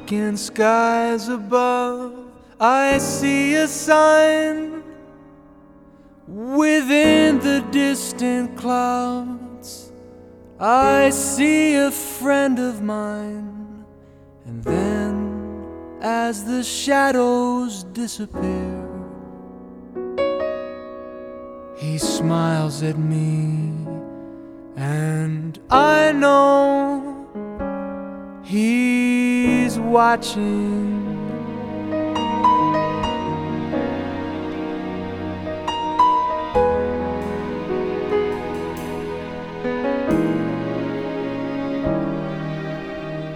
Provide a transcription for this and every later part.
Darkened skies above, I see a sign. Within the distant clouds, I see a friend of mine. And then, as the shadows disappear, he smiles at me, and I know he's watching.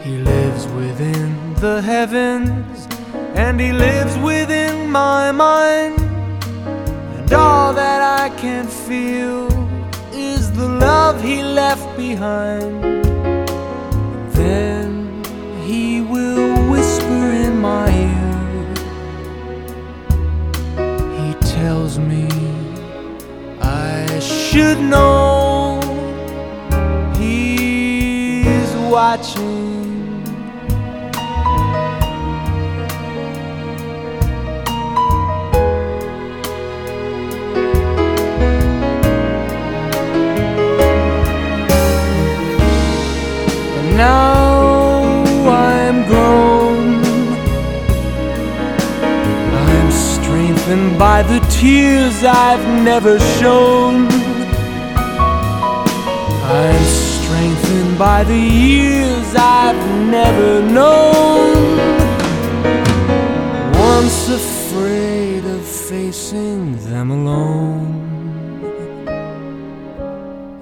He lives within the heavens, and he lives within my mind. And all that I can feel is the love he left behind. Will ear. He tells me I should know he's watching. Strengthened by the tears I've never shown. I'm strengthened by the years I've never known. Once afraid of facing them alone.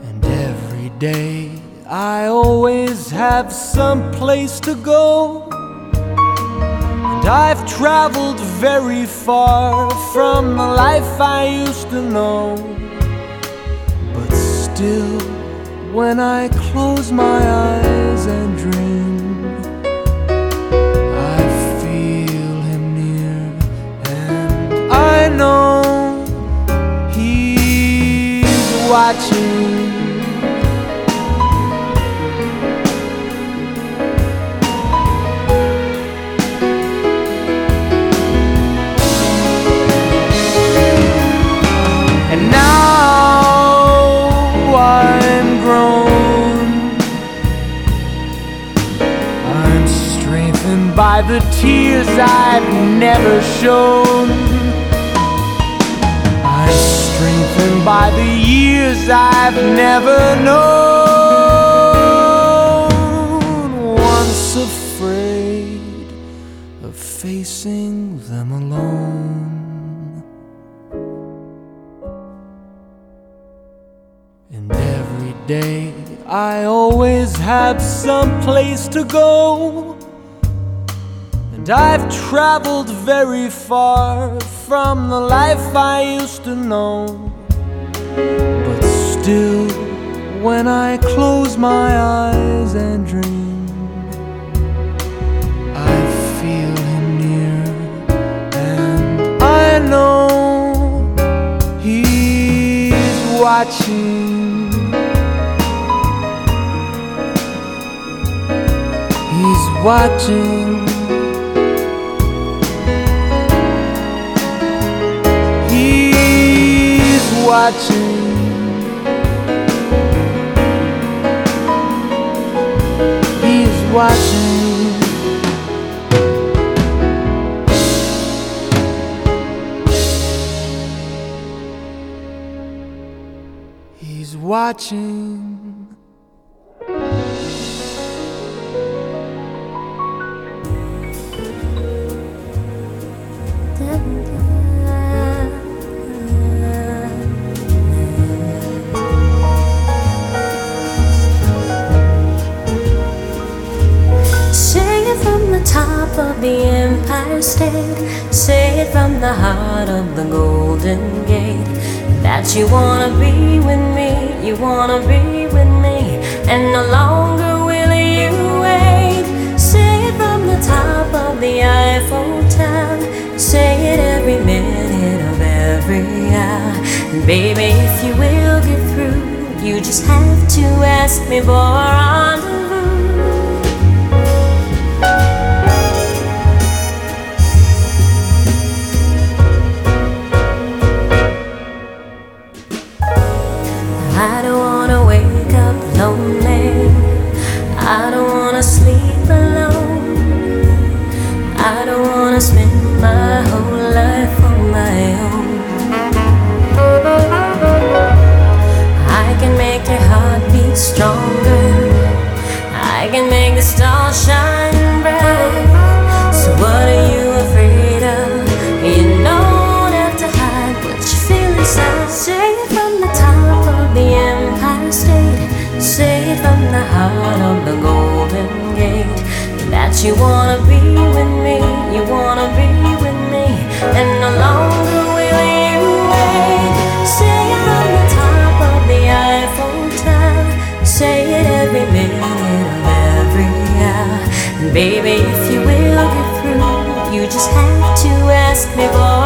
And every day I always have some place to go. I've traveled very far from the life I used to know. But still, when I close my eyes and dream, I feel him near, and I know he's watching. The tears I've never shown. I'm strengthened by the years I've never known. Once afraid of facing them alone. And every day I always have some place to go. And I've traveled very far from the life I used to know. But still, when I close my eyes and dream, I feel him near. And I know he's watching. He's watching. Watching. He's watching. He's watching. You wanna be with me, you wanna be with me, and no longer will you wait. Say it from the top of the Eiffel Tower. Say it every minute of every hour. And baby, if you will get through, you just have to ask me for me for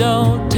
a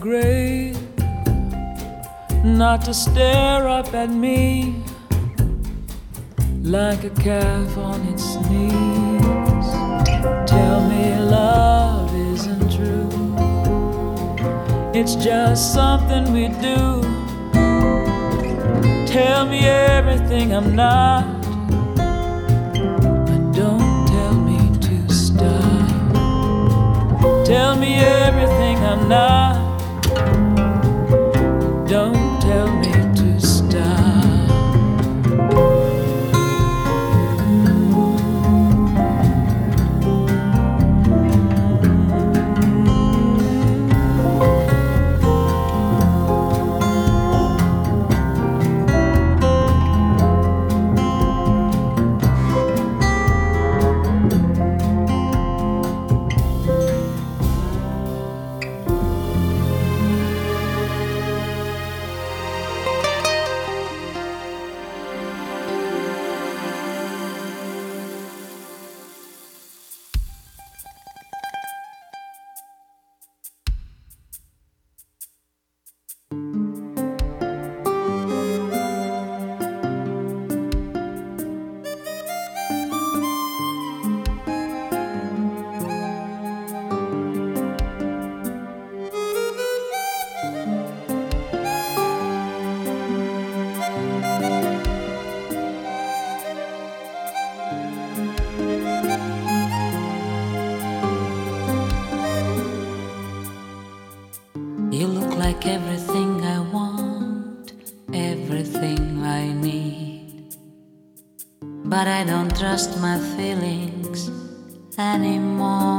grave, not to stare up at me like a calf on its knees. Tell me love isn't true, it's just something we do. Tell me everything I'm not. but don't tell me to stop. Tell me everything I'm But I don't trust my feelings anymore.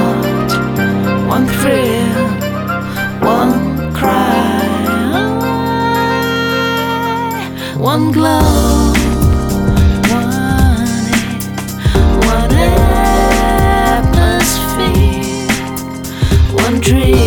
Heart, one thrill, one cry, one glow, one air, one atmosphere, one dream,